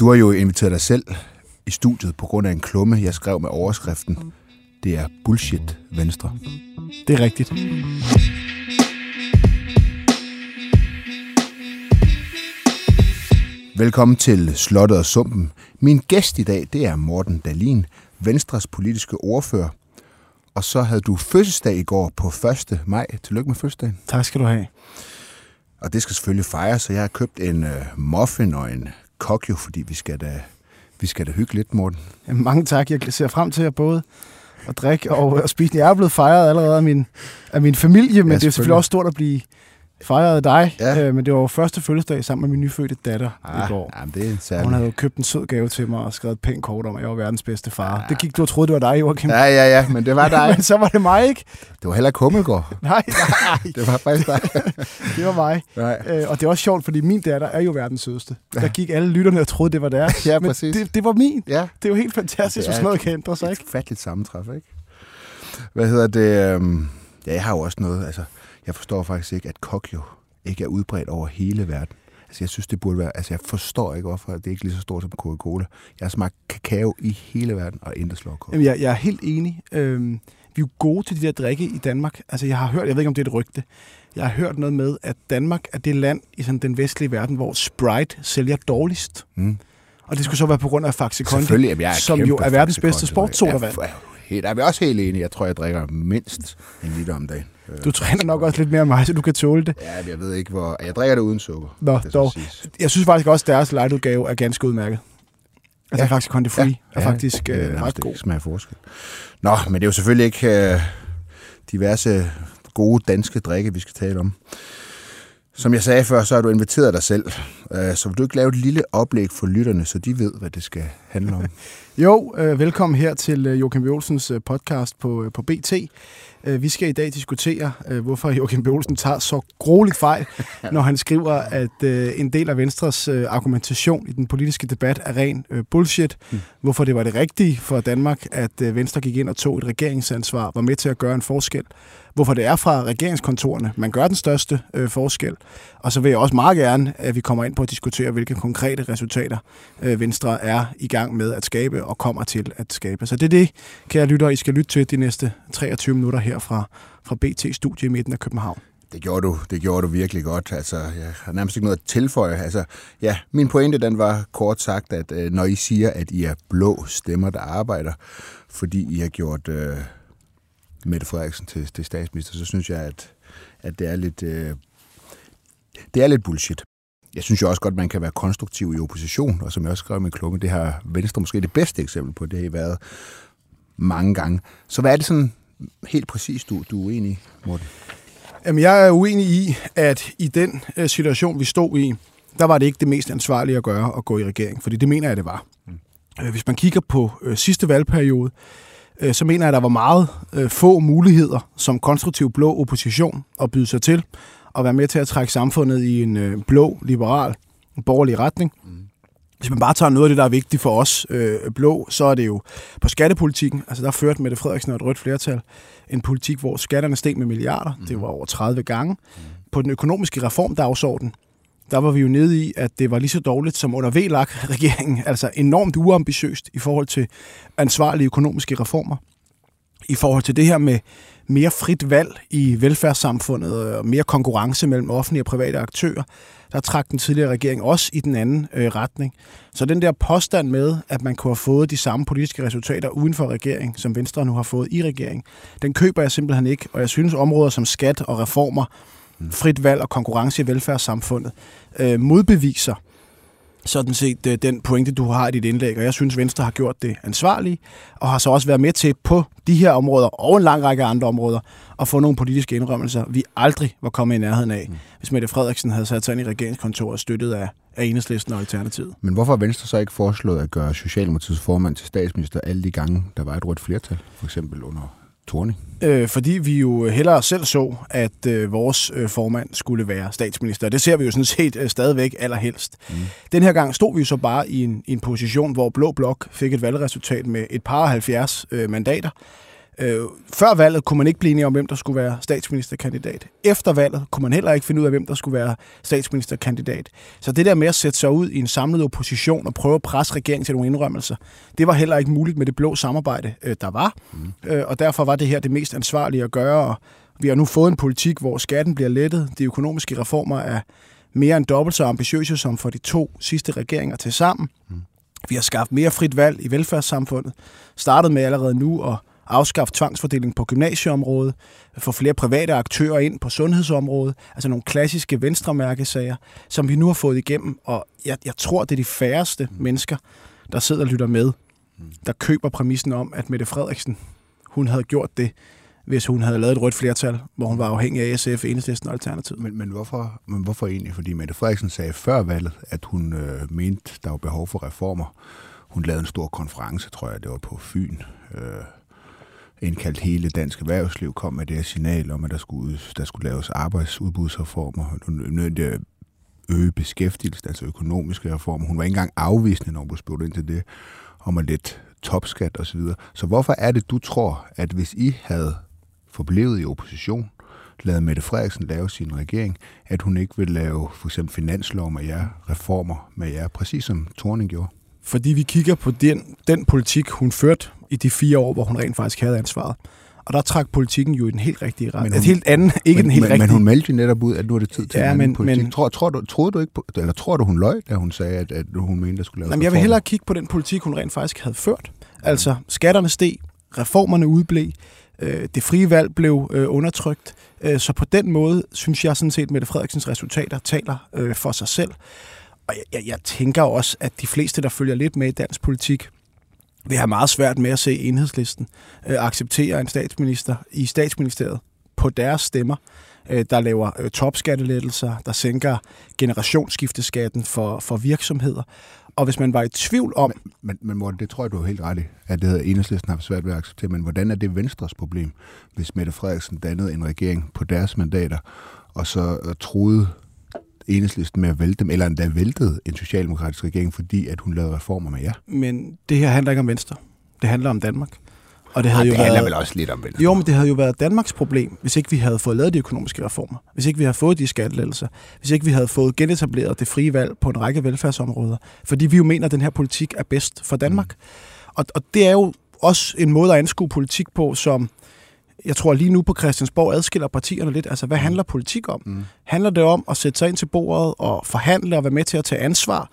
Du har jo inviteret dig selv i studiet på grund af en klumme, jeg skrev med overskriften. Det er bullshit, Venstre. Det er rigtigt. Velkommen til Slottet og Sumpen. Min gæst i dag, det er Morten Dalin, Venstres politiske ordfører. Og så havde du fødselsdag i går på 1. maj. Tillykke med fødselsdagen. Tak skal du have. Og det skal selvfølgelig fejres, så jeg har købt en uh, muffin og en kokjo, fordi vi skal da, vi skal da hygge lidt, Morten. Jamen, mange tak. Jeg ser frem til at både at drikke og, og spise. Jeg er blevet fejret allerede af min, af min familie, men ja, det er selvfølgelig også stort at blive fejret af dig, ja. øh, men det var jo første fødselsdag sammen med min nyfødte datter ah, i går. Jamen, det er særligt. Hun havde jo købt en sød gave til mig og skrevet et pænt kort om, at jeg var verdens bedste far. Ja. Det gik, du troede, det var dig, Joachim. Ja, ja, ja, men det var dig. men så var det mig, ikke? Det var heller ikke Hummelgaard. nej, nej. det var faktisk dig. det var mig. Nej. Øh, og det er også sjovt, fordi min datter er jo verdens sødeste. Ja. Der gik alle lytterne og troede, det var deres. ja, præcis. Men det, det var min. Ja. Det er jo helt fantastisk, hvis noget kan ændre sig, ikke? Et fatligt sammentræf, ikke? Hvad hedder det? Øhm, ja, jeg har jo også noget, altså, jeg forstår faktisk ikke, at Kokyo ikke er udbredt over hele verden. Altså, jeg synes, det burde være... Altså, jeg forstår ikke, hvorfor det er ikke lige så stort som Coca-Cola. Jeg har smagt kakao i hele verden, og intet slår Coca. Jamen, jeg, jeg er helt enig. Øhm, vi er jo gode til de der drikke i Danmark. Altså, jeg har hørt... Jeg ved ikke, om det er et rygte. Jeg har hørt noget med, at Danmark er det land i sådan den vestlige verden, hvor Sprite sælger dårligst. Mm. Og det skulle så være på grund af Faxe Kondi, som jo er verdens bedste sportssodavand. Helt, er vi også helt enige. Jeg tror, jeg drikker mindst en liter om dagen. Du træner nok også lidt mere end mig, så du kan tåle det. Ja, jeg ved ikke, hvor... Jeg drikker det uden sukker. Nå, dog. Jeg synes faktisk også, at deres lightudgave er ganske udmærket. Altså ja. faktisk Conti Free ja. er faktisk ja, øh, ret god. Det smager forskel. Nå, men det er jo selvfølgelig ikke øh, diverse gode danske drikke, vi skal tale om. Som jeg sagde før, så har du inviteret dig selv. Øh, så vil du ikke lave et lille oplæg for lytterne, så de ved, hvad det skal handle om? jo, øh, velkommen her til øh, Joachim Olsens podcast på, på BT. Vi skal i dag diskutere, hvorfor Joachim B. Olsen tager så grueligt fejl, når han skriver, at en del af Venstres argumentation i den politiske debat er ren bullshit. Mm. Hvorfor det var det rigtige for Danmark, at Venstre gik ind og tog et regeringsansvar, var med til at gøre en forskel hvorfor det er fra regeringskontorene, man gør den største øh, forskel. Og så vil jeg også meget gerne, at vi kommer ind på at diskutere, hvilke konkrete resultater øh, Venstre er i gang med at skabe og kommer til at skabe. Så det er det, kære lytter, I skal lytte til de næste 23 minutter her fra, fra BT Studie i midten af København. Det gjorde du, det gjorde du virkelig godt. Altså, jeg har nærmest ikke noget at tilføje. Altså, ja, min pointe den var kort sagt, at øh, når I siger, at I er blå stemmer, der arbejder, fordi I har gjort øh, Mette Frederiksen til, til statsminister, så synes jeg, at, at det er lidt... Øh, det er lidt bullshit. Jeg synes jo også godt, at man kan være konstruktiv i opposition, og som jeg også skrev med klumme, det har Venstre måske det bedste eksempel på, det har været mange gange. Så hvad er det sådan helt præcis, du, du er uenig i, Morten? Jamen, jeg er uenig i, at i den øh, situation, vi stod i, der var det ikke det mest ansvarlige at gøre at gå i regering, fordi det mener jeg, det var. Mm. Øh, hvis man kigger på øh, sidste valgperiode, øh, så mener jeg, at der var meget øh, få muligheder som konstruktiv blå opposition at byde sig til og være med til at trække samfundet i en øh, blå, liberal, borgerlig retning. Mm. Hvis man bare tager noget af det, der er vigtigt for os øh, blå, så er det jo på skattepolitikken. Altså der førte Mette Frederiksen og et rødt flertal en politik, hvor skatterne steg med milliarder. Mm. Det var over 30 gange. Mm. På den økonomiske reformdagsorden, der var vi jo nede i, at det var lige så dårligt som under VLAG-regeringen, altså enormt uambitiøst i forhold til ansvarlige økonomiske reformer. I forhold til det her med mere frit valg i velfærdssamfundet og mere konkurrence mellem offentlige og private aktører, der trak den tidligere regering også i den anden øh, retning. Så den der påstand med, at man kunne have fået de samme politiske resultater uden for regering, som Venstre nu har fået i regering, den køber jeg simpelthen ikke. Og jeg synes, områder som skat og reformer frit valg og konkurrence i velfærdssamfundet, øh, modbeviser sådan set øh, den pointe, du har i dit indlæg. Og jeg synes, Venstre har gjort det ansvarligt, og har så også været med til på de her områder, og en lang række andre områder, at få nogle politiske indrømmelser, vi aldrig var kommet i nærheden af, mm. hvis Mette Frederiksen havde sat sig ind i regeringskontoret støttet af, af Enhedslisten og Alternativet. Men hvorfor har Venstre så ikke foreslået at gøre Socialdemokratiets formand til statsminister alle de gange, der var et rødt flertal, for eksempel under Torning? Øh, fordi vi jo hellere selv så, at øh, vores øh, formand skulle være statsminister. Det ser vi jo sådan set øh, stadigvæk allerhelst. Mm. Den her gang stod vi jo så bare i en, i en position, hvor Blå Blok fik et valgresultat med et par 70 øh, mandater. Øh, før valget kunne man ikke blive enige om, hvem der skulle være statsministerkandidat. Efter valget kunne man heller ikke finde ud af, hvem der skulle være statsministerkandidat. Så det der med at sætte sig ud i en samlet opposition og prøve at presse regeringen til nogle indrømmelser, det var heller ikke muligt med det blå samarbejde, øh, der var. Mm. Øh, og derfor var det her det mest ansvarlige at gøre. Og vi har nu fået en politik, hvor skatten bliver lettet. De økonomiske reformer er mere end dobbelt så ambitiøse som for de to sidste regeringer til sammen. Mm. Vi har skabt mere frit valg i velfærdssamfundet. Startet med allerede nu at afskaffe tvangsfordeling på gymnasieområdet, få flere private aktører ind på sundhedsområdet, altså nogle klassiske venstremærkesager, som vi nu har fået igennem, og jeg, jeg tror, det er de færreste mennesker, der sidder og lytter med, der køber præmissen om, at Mette Frederiksen, hun havde gjort det, hvis hun havde lavet et rødt flertal, hvor hun var afhængig af SF, Enhedslisten og Alternativet. Men, men, hvorfor, men hvorfor egentlig? Fordi Mette Frederiksen sagde før valget, at hun øh, mente, der var behov for reformer. Hun lavede en stor konference, tror jeg, det var på Fyn. Øh, indkaldt hele dansk erhvervsliv, kom med det her signal om, at der skulle, der skulle laves arbejdsudbudsreformer, nødvendigt at øge beskæftigelsen, altså økonomiske reformer. Hun var ikke engang afvisende, når hun blev spurgt ind til det, om at lidt topskat osv. Så, så hvorfor er det, du tror, at hvis I havde forblevet i opposition, lavet Mette Frederiksen lave sin regering, at hun ikke vil lave for eksempel finanslov med jer, reformer med jer, præcis som Thorning gjorde? Fordi vi kigger på den, den politik, hun førte i de fire år, hvor hun rent faktisk havde ansvaret. Og der trak politikken jo i den helt rigtige retning. Et helt andet, ikke men, den helt men, rigtige. Men hun meldte jo netop ud, at nu er det tid til ja, en men, politik. Men, tror, tror, du, troede du ikke på, eller tror du, hun løg, da hun sagde, at, at hun mente, der skulle lave Jamen, Jeg vil hellere kigge på den politik, hun rent faktisk havde ført. Altså, skatterne steg, reformerne udblev, øh, det frie valg blev øh, undertrykt. Øh, så på den måde, synes jeg sådan set, at Mette Frederiksens resultater taler øh, for sig selv. Og jeg, jeg, jeg tænker også, at de fleste, der følger lidt med i dansk politik, vil have meget svært med at se enhedslisten øh, acceptere en statsminister i statsministeriet på deres stemmer, øh, der laver øh, topskattelettelser, der sænker generationsskifteskatten for, for virksomheder. Og hvis man var i tvivl om... Men, men, men Morten, det tror jeg, du er helt ret i, at det hedder enhedslisten har svært ved at acceptere. Men hvordan er det Venstres problem, hvis Mette Frederiksen dannede en regering på deres mandater, og så øh, troede enhedslisten med at vælte dem, eller endda væltede en socialdemokratisk regering, fordi at hun lavede reformer med jer. Men det her handler ikke om Venstre. Det handler om Danmark. Og det, havde jo det handler været, vel også lidt om Venstre. Jo, men det havde jo været Danmarks problem, hvis ikke vi havde fået lavet de økonomiske reformer. Hvis ikke vi havde fået de skattelettelser. Hvis ikke vi havde fået genetableret det frie valg på en række velfærdsområder. Fordi vi jo mener, at den her politik er bedst for Danmark. Mm. Og, og det er jo også en måde at anskue politik på, som jeg tror lige nu på Christiansborg adskiller partierne lidt. Altså, hvad mm. handler politik om? Mm. Handler det om at sætte sig ind til bordet og forhandle og være med til at tage ansvar?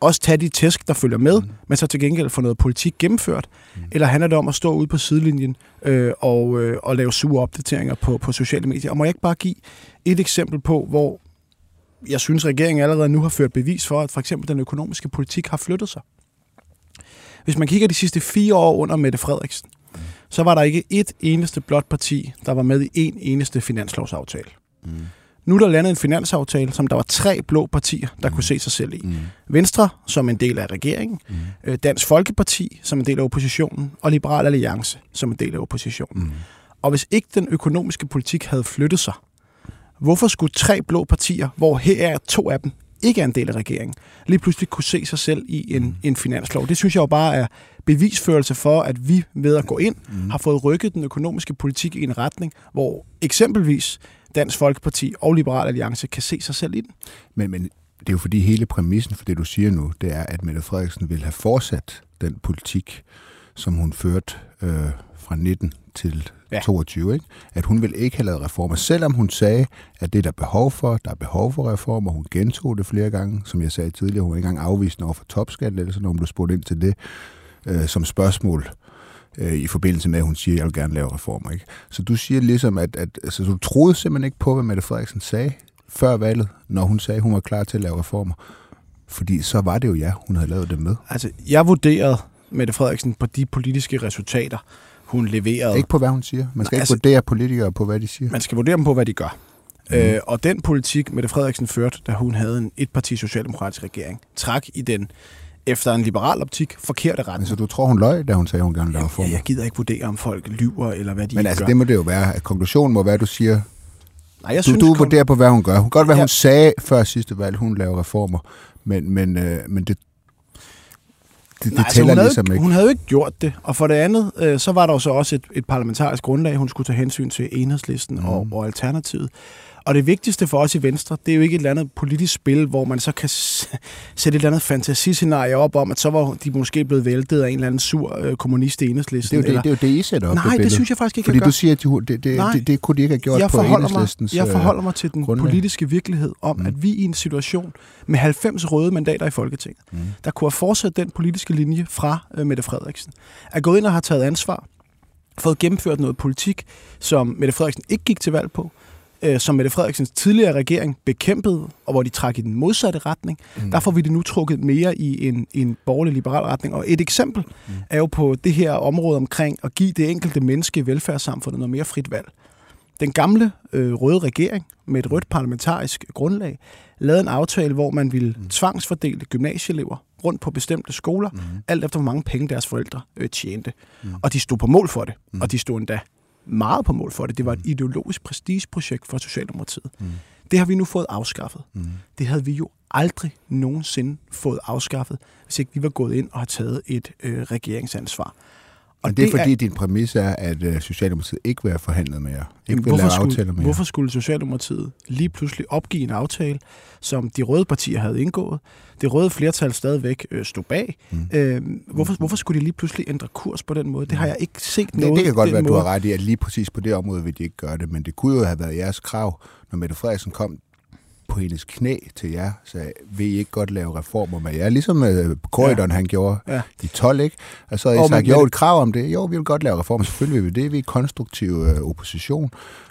Også tage de tæsk, der følger med, mm. men så til gengæld få noget politik gennemført? Mm. Eller handler det om at stå ude på sidelinjen øh, og, øh, og lave sure opdateringer på, på sociale medier? Og må jeg ikke bare give et eksempel på, hvor jeg synes, regeringen allerede nu har ført bevis for, at for eksempel den økonomiske politik har flyttet sig. Hvis man kigger de sidste fire år under Mette Frederiksen, så var der ikke et eneste blot parti, der var med i en eneste finanslovsaftale. Mm. Nu er der landet en finansaftale, som der var tre blå partier, der mm. kunne se sig selv i. Mm. Venstre som en del af regeringen, mm. Dansk Folkeparti som en del af oppositionen, og Liberal Alliance som en del af oppositionen. Mm. Og hvis ikke den økonomiske politik havde flyttet sig, hvorfor skulle tre blå partier, hvor her er to af dem, ikke er en del af regeringen, lige pludselig kunne se sig selv i en, en finanslov. Det synes jeg jo bare er bevisførelse for, at vi ved at gå ind mm. har fået rykket den økonomiske politik i en retning, hvor eksempelvis Dansk Folkeparti og Liberal Alliance kan se sig selv i den. Men, men det er jo fordi hele præmissen for det, du siger nu, det er, at Mette Frederiksen vil have fortsat den politik, som hun førte øh, fra 19 til ja. 22, ikke? at hun vil ikke have lavet reformer, selvom hun sagde, at det er der behov for, der er behov for reformer. Hun gentog det flere gange, som jeg sagde tidligere, hun var ikke engang afvist over for topskattelettelser, når hun blev spurgt ind til det øh, som spørgsmål øh, i forbindelse med, at hun siger, at jeg vil gerne lave reformer. Ikke? Så du siger ligesom, at, at altså, du troede simpelthen ikke på, hvad Mette Frederiksen sagde før valget, når hun sagde, at hun var klar til at lave reformer. Fordi så var det jo ja, hun havde lavet det med. Altså, jeg vurderede Mette Frederiksen på de politiske resultater, hun leverede. Ikke på, hvad hun siger. Man skal Nej, ikke altså, vurdere politikere på, hvad de siger. Man skal vurdere dem på, hvad de gør. Mm. Øh, og den politik, Mette Frederiksen førte, da hun havde en etparti socialdemokratisk regering, trak i den efter en liberal optik forkerte retning. Men så du tror, hun løg, da hun sagde, hun gerne ville lave reformer? Ja, jeg gider ikke vurdere, om folk lyver, eller hvad de Men altså, gør. det må det jo være. At konklusionen må være, at du siger, Nej, jeg du, synes, du vurderer på, hvad hun gør. Hun kan godt være, ja. hun sagde før sidste valg, hun laver reformer, men, men, øh, men det, det Nej, altså, tæller hun, havde ligesom ikke, ikke. hun havde jo ikke gjort det. Og for det andet, øh, så var der jo så også et, et parlamentarisk grundlag, hun skulle tage hensyn til enhedslisten mm. og, og Alternativet. Og det vigtigste for os i Venstre, det er jo ikke et eller andet politisk spil, hvor man så kan sætte et eller andet fantasiscenarie op om, at så var de måske blevet væltet af en eller anden sur øh, kommunist i Det er, enhedslisten. jo det, eller... det er jo det, I sætter op Nej, det synes jeg faktisk ikke, Fordi jeg gør. du siger, at de, det, det, Nej. det, det kunne de ikke have gjort jeg på forholder, mig, enhedslistens... jeg øh, forholder mig til den grundlag. politiske virkelighed om, mm. at vi i en situation med 90 røde mandater i Folketinget, Mm. der kunne have fortsat den politiske linje fra øh, Mette Frederiksen, er gået ind og har taget ansvar, fået gennemført noget politik, som Mette Frederiksen ikke gik til valg på, øh, som Mette Frederiksens tidligere regering bekæmpede, og hvor de trak i den modsatte retning. Mm. Der får vi det nu trukket mere i en, en borgerlig-liberal retning. Og et eksempel mm. er jo på det her område omkring at give det enkelte menneske i velfærdssamfundet noget mere frit valg. Den gamle øh, røde regering med et rødt parlamentarisk grundlag lavede en aftale, hvor man ville tvangsfordele gymnasieelever rundt på bestemte skoler, mm. alt efter hvor mange penge deres forældre øh, tjente. Mm. Og de stod på mål for det, mm. og de stod endda meget på mål for det. Det var et ideologisk prestigeprojekt for Socialdemokratiet. Mm. Det har vi nu fået afskaffet. Mm. Det havde vi jo aldrig nogensinde fået afskaffet, hvis ikke vi var gået ind og har taget et øh, regeringsansvar. Og det er fordi, din præmis er, at øh, Socialdemokratiet ikke vil have forhandlet med jer. Ikke vil lave hvorfor, aftaler skulle, med jer. hvorfor skulle Socialdemokratiet lige pludselig opgive en aftale, som de røde partier havde indgået? Det røde flertal stadigvæk øh, stod bag. Mm. Øh, hvorfor, hvorfor skulle de lige pludselig ændre kurs på den måde? Det har jeg ikke set Det, noget. det kan godt være, at du har ret i, at lige præcis på det område vil de ikke gøre det, men det kunne jo have været jeres krav, når Mette Frederiksen kom på hendes knæ til jer, sagde, vil I ikke godt lave reformer med jer? Ligesom øh, Corridon, ja. han gjorde Ja. i 12, ikke? Og så har I Og sagt, men- jo, et krav om det. Jo, vi vil godt lave reformer. Selvfølgelig vil vi det. Vi er konstruktiv øh, opposition.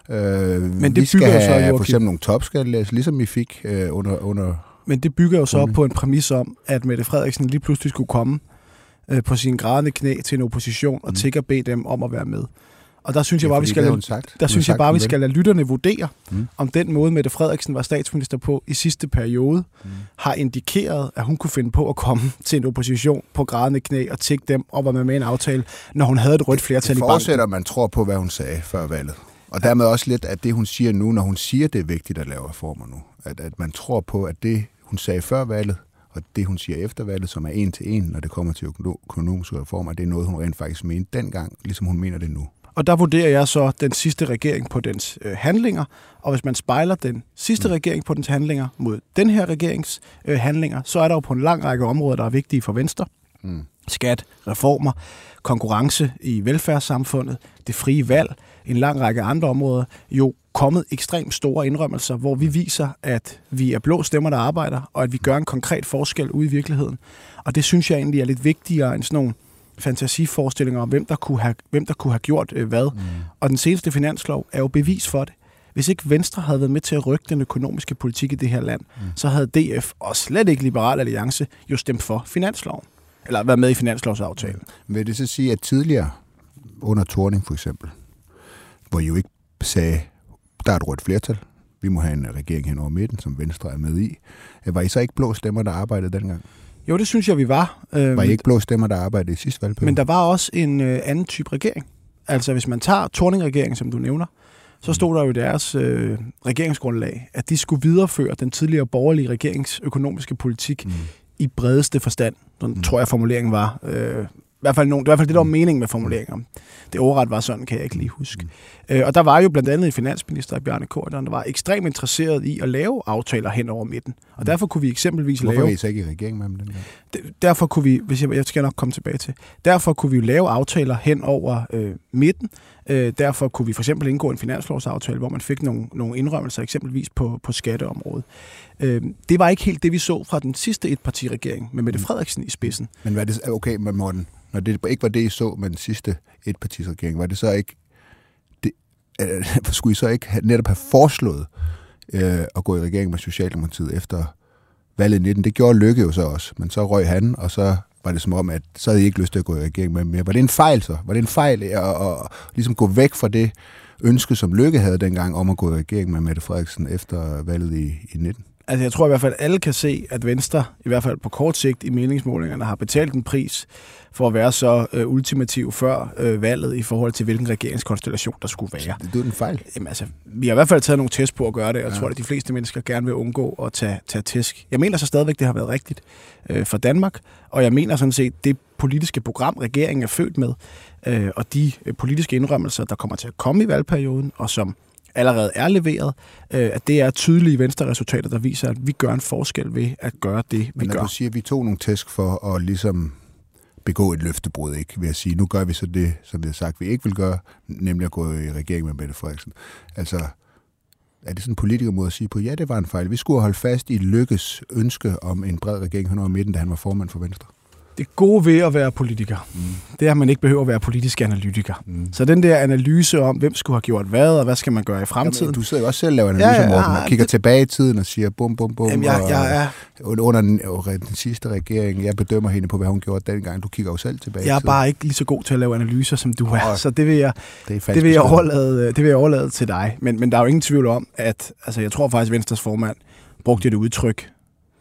Øh, Men vi det skal bygger jo så, have for eksempel nogle topskattelæs, ligesom I fik øh, under, under Men det bygger jo så op på en præmis om, at Mette Frederiksen lige pludselig skulle komme øh, på sin grædende knæ til en opposition og Mm. tigge og bede dem om at være med. Og der synes jeg bare, vi skal lade, sagt. Der synes jeg bare, vi skal lade lytterne vurdere, Mm. om den måde, Mette Frederiksen var statsminister på i sidste periode, mm. har indikeret, at hun kunne finde på at komme til en opposition på grædende knæ og tigge dem at være med i en aftale, når hun havde et rødt flertal Det i banken. forudsætter, at man tror på, hvad hun sagde før valget. Og dermed også lidt, at det, hun siger nu, når hun siger, det er vigtigt at lave reformer nu, at, at man tror på, at det, hun sagde før valget, og det, hun siger efter valget, som er en til en, når det kommer til økono- økonomiske reformer, det er noget, hun rent faktisk mente dengang, ligesom hun mener det nu. Og der vurderer jeg så den sidste regering på dens øh, handlinger, og hvis man spejler den sidste mm. regering på dens handlinger mod den her regerings øh, handlinger, så er der jo på en lang række områder, der er vigtige for Venstre. Mm. Skat, reformer, konkurrence i velfærdssamfundet, det frie valg, en lang række andre områder, jo kommet ekstremt store indrømmelser, hvor vi viser, at vi er blå stemmer, der arbejder, og at vi gør en konkret forskel ude i virkeligheden. Og det synes jeg egentlig er lidt vigtigere end sådan nogle fantasiforestillinger om, hvem der kunne have, hvem der kunne have gjort øh, hvad. Mm. Og den seneste finanslov er jo bevis for det. Hvis ikke Venstre havde været med til at rykke den økonomiske politik i det her land, mm. så havde DF og slet ikke Liberal Alliance jo stemt for finansloven. Eller været med i finanslovsaftalen. Vil det så sige, at tidligere, under Torning for eksempel, hvor I jo ikke sagde, der er et rødt flertal, vi må have en regering hen over midten, som Venstre er med i, var I så ikke blå stemmer, der arbejdede dengang? Jo, det synes jeg, vi var. Øh, Var I ikke blå stemmer, der arbejdede i sidste valgperiode? Men der var også en øh, anden type regering. Altså, hvis man tager Torning-regeringen, som du nævner, så stod der jo i deres øh, regeringsgrundlag, at de skulle videreføre den tidligere borgerlige regerings økonomiske politik Mm. i bredeste forstand. Sådan mm. tror jeg, formuleringen var. Øh, i hvert fald, nogen, det var i hvert fald det, der var meningen med formuleringen. Det overret var sådan, kan jeg ikke lige huske. Mm. Øh, og der var jo blandt andet en finansminister, Bjarne Korydon, der var ekstremt interesseret i at lave aftaler hen over midten. Og derfor kunne vi eksempelvis Hvorfor lave... var I så ikke i regering med dem dengang? D- derfor kunne vi, hvis jeg, jeg skal nok komme tilbage til, derfor kunne vi jo lave aftaler hen over øh, midten. Øh, derfor kunne vi for eksempel indgå en finanslovsaftale, hvor man fik nogle, nogle indrømmelser, eksempelvis på, på skatteområdet. Øh, det var ikke helt det, vi så fra den sidste etpartiregering med Mette Frederiksen i spidsen. Men hvad er det, okay, men Morten, når det ikke var det, I så med den sidste etpartisregering, var det så ikke, det, øh, skulle I så ikke have, netop have foreslået øh, at gå i regering med Socialdemokratiet efter valget i 19? Det gjorde Lykke jo så også, men så røg han, og så var det som om, at så havde I ikke lyst til at gå i regering med mere. Var det en fejl så? Var det en fejl at, at, at ligesom gå væk fra det ønske, som Lykke havde dengang om at gå i regering med Mette Frederiksen efter valget i, i 19? Altså, jeg tror i hvert fald, at alle kan se, at Venstre, i hvert fald på kort sigt i meningsmålingerne, har betalt en pris for at være så øh, ultimativ før øh, valget i forhold til, hvilken regeringskonstellation der skulle være. Det er en fejl. Jamen, altså, vi har i hvert fald taget nogle test på at gøre det, og jeg ja. tror, at de fleste mennesker gerne vil undgå at tage, tage tæsk. Jeg mener så stadigvæk, det har været rigtigt øh, for Danmark, og jeg mener sådan set, det politiske program, regeringen er født med, øh, og de øh, politiske indrømmelser, der kommer til at komme i valgperioden, og som allerede er leveret, øh, at det er tydelige venstre-resultater, der viser, at vi gør en forskel ved at gøre det, vi Men når gør. du siger, at vi tog nogle tæsk for at ligesom begå et løftebrud, ikke? Ved at sige, nu gør vi så det, som vi har sagt, vi ikke vil gøre, nemlig at gå i regering med Mette Frederiksen. Altså, er det sådan en politiker måde at sige på, ja, det var en fejl. Vi skulle holde fast i Lykkes ønske om en bred regering hen over midten, da han var formand for Venstre. Det gode ved at være politiker, mm. det er, at man ikke behøver at være politisk analytiker. Mm. Så den der analyse om, hvem skulle have gjort hvad, og hvad skal man gøre i fremtiden. Jamen, du sidder jo også selv og laver analyser, ja, ja, Morten, og kigger det... tilbage i tiden og siger bum, bum, bum. Jamen, jeg, jeg er... Under den, den sidste regering, jeg bedømmer hende på, hvad hun gjorde dengang. Du kigger jo selv tilbage Jeg er bare ikke lige så god til at lave analyser, som du er. Så det vil jeg, det, det vil jeg, overlade, det vil jeg overlade til dig. Men, men der er jo ingen tvivl om, at altså, jeg tror faktisk, Venstres formand brugte det udtryk,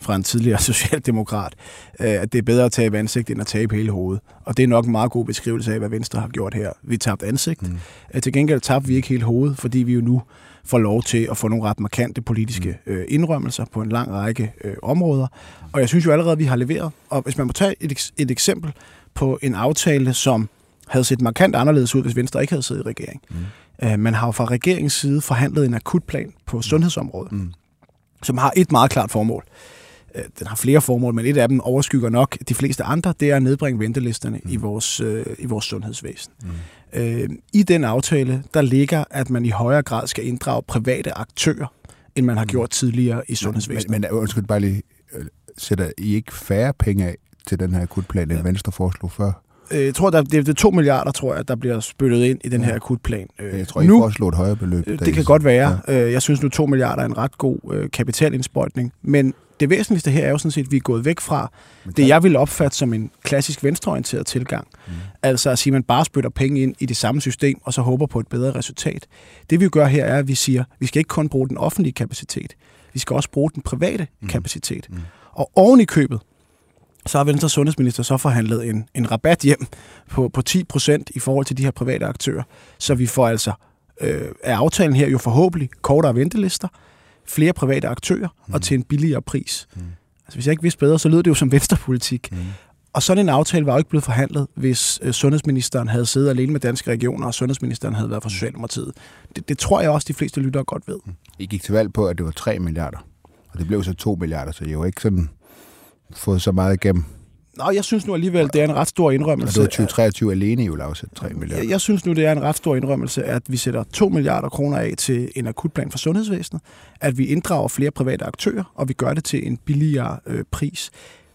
fra en tidligere socialdemokrat, øh, at det er bedre at tabe ansigt, end at tabe hele hovedet. Og det er nok en meget god beskrivelse af, hvad Venstre har gjort her. Vi tabte ansigt. Mm. Øh, til gengæld tabte vi ikke hele hovedet, fordi vi jo nu får lov til at få nogle ret markante politiske mm. øh, indrømmelser på en lang række øh, områder. Og jeg synes jo allerede, at vi har leveret. Og hvis man må tage et, et eksempel på en aftale, som havde set markant anderledes ud, hvis Venstre ikke havde siddet i regering. Mm. Øh, man har jo fra regeringens side forhandlet en akutplan på sundhedsområdet, mm. som har et meget klart formål. Øh, den har flere formål, men et af dem overskygger nok de fleste andre, det er at nedbringe ventelisterne mm. i, vores, øh, i vores sundhedsvæsen. Mm. Øh, I den aftale, der ligger, at man i højere grad skal inddrage private aktører, end man har mm. gjort tidligere i sundhedsvæsenet. Men, men undskyld bare lige, øh, sætter I ikke færre penge af til den her akutplan, end ja. Venstre foreslog før? Øh, jeg tror, der, det er 2 milliarder, tror jeg, der bliver spyttet ind i den her akutplan. Jeg tror, I nu, foreslår et højere beløb. Det kan godt være. Ja. Jeg synes nu, 2 milliarder er en ret god kapitalindsprøjtning. Men det væsentligste her er jo sådan set, at vi er gået væk fra det, jeg vil opfatte som en klassisk venstreorienteret tilgang. Mm. Altså at sige, at man bare spytter penge ind i det samme system, og så håber på et bedre resultat. Det vi gør her er, at vi siger, at vi skal ikke kun bruge den offentlige kapacitet, vi skal også bruge den private mm. kapacitet. Mm. Og oven i købet, så har Venstre sundhedsminister så forhandlet en, en rabat hjem på, på 10 procent i forhold til de her private aktører. Så vi får altså øh, af aftalen her jo forhåbentlig kortere ventelister, flere private aktører mm. og til en billigere pris. Mm. Altså, hvis jeg ikke vidste bedre, så lød det jo som venstrepolitik. Mm. Og sådan en aftale var jo ikke blevet forhandlet, hvis øh, sundhedsministeren havde siddet alene med danske regioner, og sundhedsministeren havde været fra Socialdemokratiet. Det, det tror jeg også, de fleste lyttere godt ved. Mm. I gik til valg på, at det var 3 milliarder, og det blev så 2 milliarder, så I har jo ikke sådan fået så meget igennem. Nå, jeg synes nu alligevel, det er en ret stor indrømmelse. Det var 2023 alene, I vil afsætte 3 milliarder. Jeg, jeg synes nu, det er en ret stor indrømmelse, at vi sætter 2 milliarder kroner af til en akutplan for sundhedsvæsenet, at vi inddrager flere private aktører, og vi gør det til en billigere øh, pris.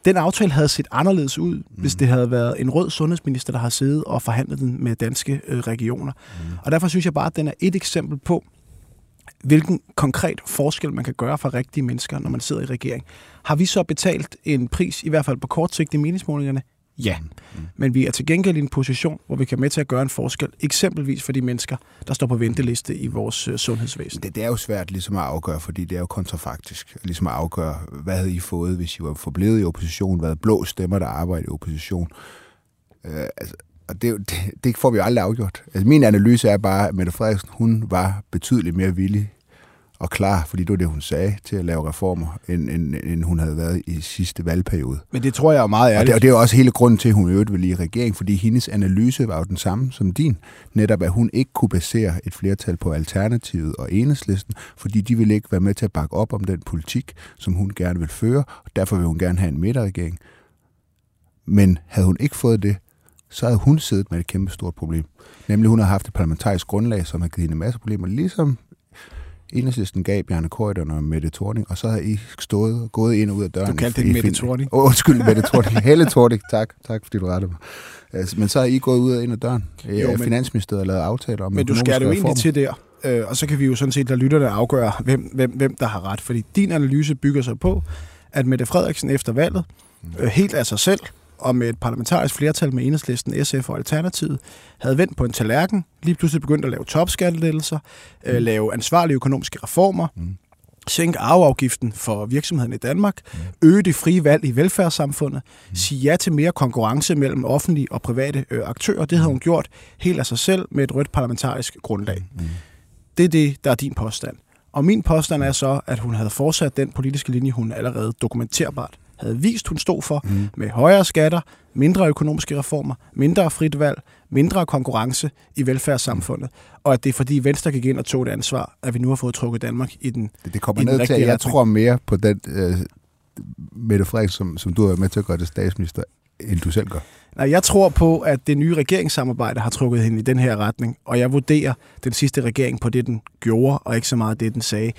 Den aftale havde set anderledes ud, mm. hvis det havde været en rød sundhedsminister, der har siddet og forhandlet den med danske øh, regioner. Mm. Og derfor synes jeg bare, at den er et eksempel på, hvilken konkret forskel man kan gøre for rigtige mennesker, når man sidder i regering. Har vi så betalt en pris, i hvert fald på kort sigt i meningsmålingerne? Ja. Mm. Men vi er til gengæld i en position, hvor vi kan med til at gøre en forskel, eksempelvis for de mennesker, der står på venteliste i vores øh, sundhedsvæsen. Det, det er jo svært ligesom at afgøre, fordi det er jo kontrafaktisk. Ligesom at afgøre, hvad havde I fået, hvis I var forblevet i opposition, hvad blå stemmer, der arbejder i opposition. Øh, altså, og det, det, det får vi jo aldrig afgjort. Altså, min analyse er bare, at Mette Frederiksen, hun var betydeligt mere villig og klar, fordi det var det, hun sagde, til at lave reformer, end, end, end hun havde været i sidste valgperiode. Men det tror jeg er meget ærligt. Og det, og det er også hele grunden til, at hun øvrigt ville i regering, fordi hendes analyse var jo den samme som din. Netop, at hun ikke kunne basere et flertal på Alternativet og Enhedslisten, fordi de ville ikke være med til at bakke op om den politik, som hun gerne vil føre, og derfor vil hun gerne have en midterregering. Men havde hun ikke fået det, så havde hun siddet med et kæmpe stort problem. Nemlig, hun har haft et parlamentarisk grundlag, som har givet hende en masse problemer, ligesom Enhedslisten gav Bjarne Korydon og Mette Thorning, og så har I stået, gået ind og ud af døren. Du kaldte det Mette Thorning? Oh, undskyld, Mette Thorning. Helle Thorning, tak. Tak, fordi du rettede mig. Altså, men så har I gået ud og ind ad døren. Jo, men, Finansministeriet har lavet aftaler om Men du skal jo egentlig til der, øh, og så kan vi jo sådan set lade lytterne afgøre, hvem, hvem, hvem der har ret. Fordi din analyse bygger sig på, at Mette Frederiksen efter valget, øh, helt af sig selv, og med et parlamentarisk flertal med enhedslisten, SF og Alternativet, havde vendt på en tallerken, lige pludselig begyndt at lave topskattelettelser, øh, mm. øh, lave ansvarlige økonomiske reformer, mm. sænke arveafgiften for virksomheden i Danmark, øge det frie valg i velfærdssamfundet, sige ja til mere konkurrence mellem offentlige og private øh, aktører. Det havde hun gjort helt af sig selv med et rødt parlamentarisk grundlag. Det er det, der er din påstand. Og min påstand er så, at hun havde fortsat den politiske linje, hun allerede dokumenterbart havde vist, hun stod for, mm. med højere skatter, mindre økonomiske reformer, mindre frit valg, mindre konkurrence i velfærdssamfundet, og at det er fordi Venstre gik ind og tog et ansvar, at vi nu har fået trukket Danmark i den Det, det kommer ned til, at jeg retning. tror mere på den øh, Mette Frederiksen, som, som du har været med til at gøre til statsminister, end du selv gør. Nej, jeg tror på, at det nye regeringssamarbejde har trukket hende i den her retning, og jeg vurderer den sidste regering på det, den gjorde, og ikke så meget det, den sagde.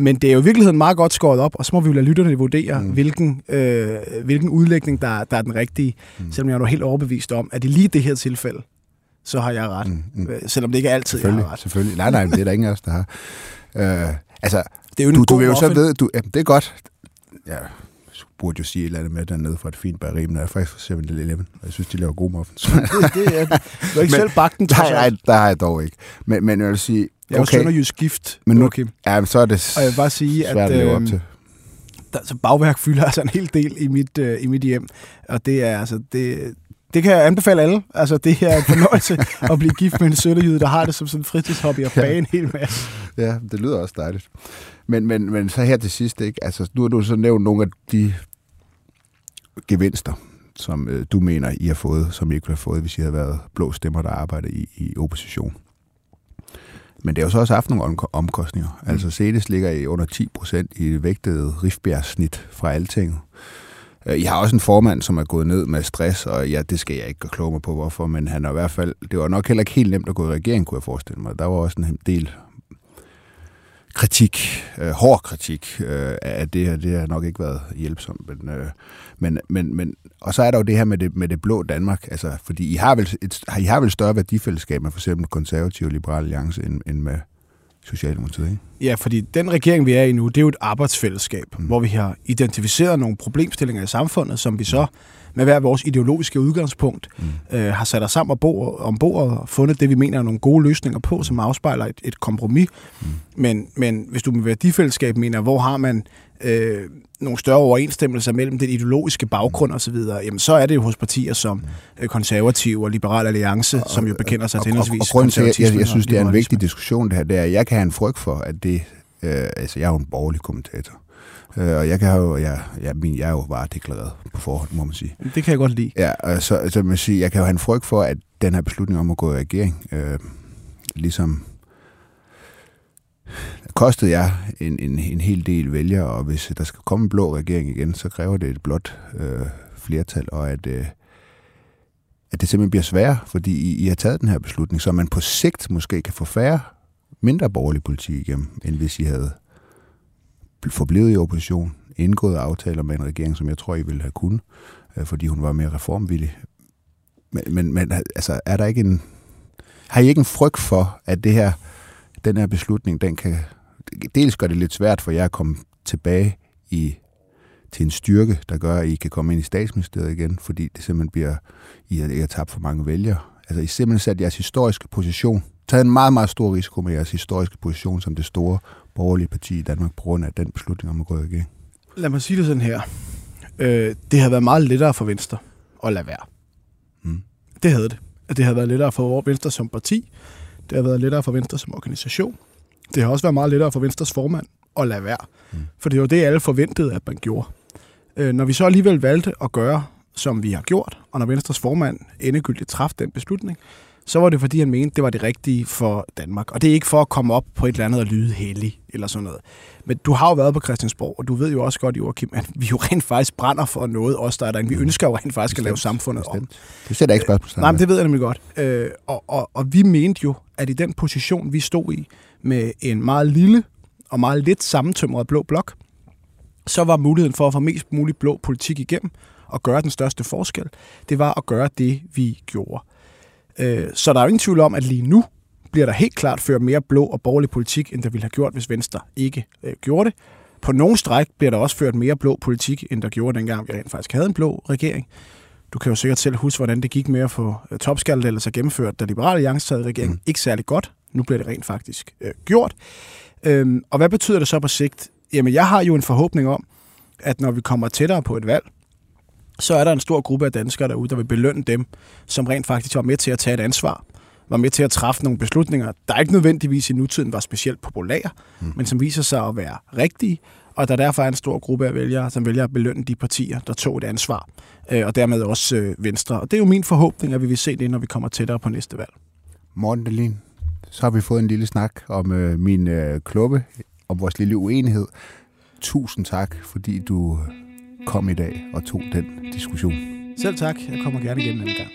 Men det er jo i virkeligheden meget godt skåret op, og så må vi jo lade lytterne vurdere, mm. hvilken, øh, hvilken udlægning, der, der er den rigtige. Mm. Selvom jeg er nu helt overbevist om, at i lige det her tilfælde, så har jeg ret. Mm. Mm. Selvom det ikke er altid, jeg har ret. selvfølgelig. Nej, nej, men det er der ingen af os, der har. Øh, altså, Det er jo du, du vil jo så ved, du, jamen, det er godt. Ja, burde jo sige et eller andet med dernede fra et fint bageri, men jeg er faktisk fra 7-Eleven, og jeg synes, de laver gode muffins. Det, det er, du har ikke Men- selv bagt den, nej, nej, der har jeg dog ikke. Men, men jeg vil sige, Jeg er jo okay, sønderjysk gift, Men nu- Joachim. ja, men så er det Og jeg vil bare sige, at at til. der, så bagværk fylder altså en hel del i mit, øh, i mit hjem. Og det er altså, det, det kan jeg anbefale alle. Altså, det er en fornøjelse at blive gift med en sønderjyde, der har det som sådan en fritidshobby at bage en hel masse. Ja, det lyder også dejligt. Men, men, men så her til sidst, ikke? Altså, nu har du så nævnt nogle af de gevinster, som øh, du mener, I har fået, som I ikke ville have fået, hvis I havde været blå stemmer, der arbejder i, i opposition. Men det har jo så også haft nogle omko- omkostninger. Mm. Altså Cedes ligger i under 10 procent i det vægtede Rifbjerg-snit fra Altinget. Øh, I har også en formand, som er gået ned med stress, og ja, det skal jeg ikke kloge mig på, hvorfor, men han er i hvert fald, det var nok heller ikke helt nemt at gå i regering, kunne jeg forestille mig. Der var også en del kritik, øh, hård kritik øh, af det her. Det har nok ikke været hjælpsomt. Men, øh, men, men, men, og så er der jo det her med det, med det blå Danmark. Altså, fordi I har, vel et, I har vel større værdifællesskab med for eksempel konservative og liberale alliance end, end med Socialdemokratiet, ikke? Ja, fordi den regering, vi er i nu, det er jo et arbejdsfællesskab, mm. hvor vi har identificeret nogle problemstillinger i samfundet, som vi så med hver vores ideologiske udgangspunkt mm. øh, har sat os sammen og bo, om bordet og fundet det, vi mener er nogle gode løsninger på, som afspejler et, et kompromis. Mm. Men, men hvis du med værdifællesskab mener, hvor har man øh, nogle større overensstemmelser mellem den ideologiske baggrund osv., jamen så er det jo hos partier som øh, konservative og liberal alliance, og, som jo bekender sig til og, og, henholdsvis og grunden til, at jeg, jeg, jeg og synes, det er en vigtig diskussion, det her, det er, at jeg kan have en frygt for, at det... Øh, altså, jeg er jo en borgerlig kommentator. Øh, og jeg kan jo... Jeg, jeg, min, jeg er jo bare deklareret på forhånd, må man sige. Det kan jeg godt lide. Ja, og så, så man sige, jeg kan jo have en frygt for, at den her beslutning om at gå i regering, øh, ligesom kostede jeg en, en, en hel del vælgere, og hvis der skal komme en blå regering igen, så kræver det et blot øh, flertal, og at, øh, at det simpelthen bliver sværere, fordi I, I har taget den her beslutning, så man på sigt måske kan få færre, mindre borgerlig politik igennem, end hvis I havde forblevet i opposition, indgået aftaler med en regering, som jeg tror, I ville have kunnet, øh, fordi hun var mere reformvillig. Men, men, men altså, er der ikke en... Har I ikke en frygt for, at det her, den her beslutning, den kan... Dels gør det lidt svært for jer at komme tilbage i, til en styrke, der gør, at I kan komme ind i statsministeriet igen, fordi det simpelthen bliver... I har, I har tabt for mange vælgere. Altså, I simpelthen sat jeres historiske position, taget en meget, meget stor risiko med jeres historiske position som det store borgerlige parti i Danmark, på grund af den beslutning om at gå i regering. Lad mig sige det sådan her. Øh, det havde været meget lettere for Venstre at lade være. Mm. Det havde det. Det havde været lettere for Venstre som parti. Det har været lettere for Venstre som organisation. Det har også været meget lettere for Venstres formand at lade være. Mm. For det var det, alle forventede, at man gjorde. Øh, når vi så alligevel valgte at gøre, som vi har gjort, og når Venstres formand endegyldigt traf den beslutning, så var det fordi, han mente, det var det rigtige for Danmark. Og det er ikke for at komme op på et eller andet og lyde heldig eller sådan noget. Men du har jo været på Christiansborg, og du ved jo også godt, Joachim, at vi jo rent faktisk brænder for noget, os der er derinde. Vi ønsker jo rent faktisk at lave samfundet om. Bestemt. Det sætter ikke spørgsmål. Nej, men det ved jeg nemlig godt. Øh, og, og, og vi mente jo, at i den position, vi stod i, med en meget lille og meget lidt sammentømret blå blok, så var muligheden for at få mest mulig blå politik igennem og gøre den største forskel, det var at gøre det, vi gjorde. Øh, så der er jo ingen tvivl om, at lige nu bliver der helt klart ført mere blå og borgerlig politik, end der ville have gjort, hvis Venstre ikke øh, gjorde det. På nogle stræk bliver der også ført mere blå politik, end der gjorde dengang, vi rent faktisk havde en blå regering. Du kan jo sikkert selv huske, hvordan det gik med at få øh, topskattelettelser gennemført, da Liberale Alliance sad i regeringen. Mm. Ikke særlig godt, Nu bliver det rent faktisk øh, gjort. Øhm, og hvad betyder det så på sigt? Jamen, jeg har jo en forhåbning om, at når vi kommer tættere på et valg, så er der en stor gruppe af danskere derude, der vil belønne dem, som rent faktisk var med til at tage et ansvar, var med til at træffe nogle beslutninger, der ikke nødvendigvis i nutiden var specielt populære, mm. men som viser sig at være rigtige, og der derfor er en stor gruppe af vælgere, som vælger at belønne de partier, der tog et ansvar, øh, og dermed også øh, Venstre. Og det er jo min forhåbning, at vi vil se det, når vi kommer tættere på næste valg. Morten Dahlin, så har vi fået en lille snak om øh, min øh, kluppe, om vores lille uenighed. Tusind tak, fordi du Mm-hmm. kom i dag og tog den diskussion. Selv tak. Jeg kommer gerne igen en gang.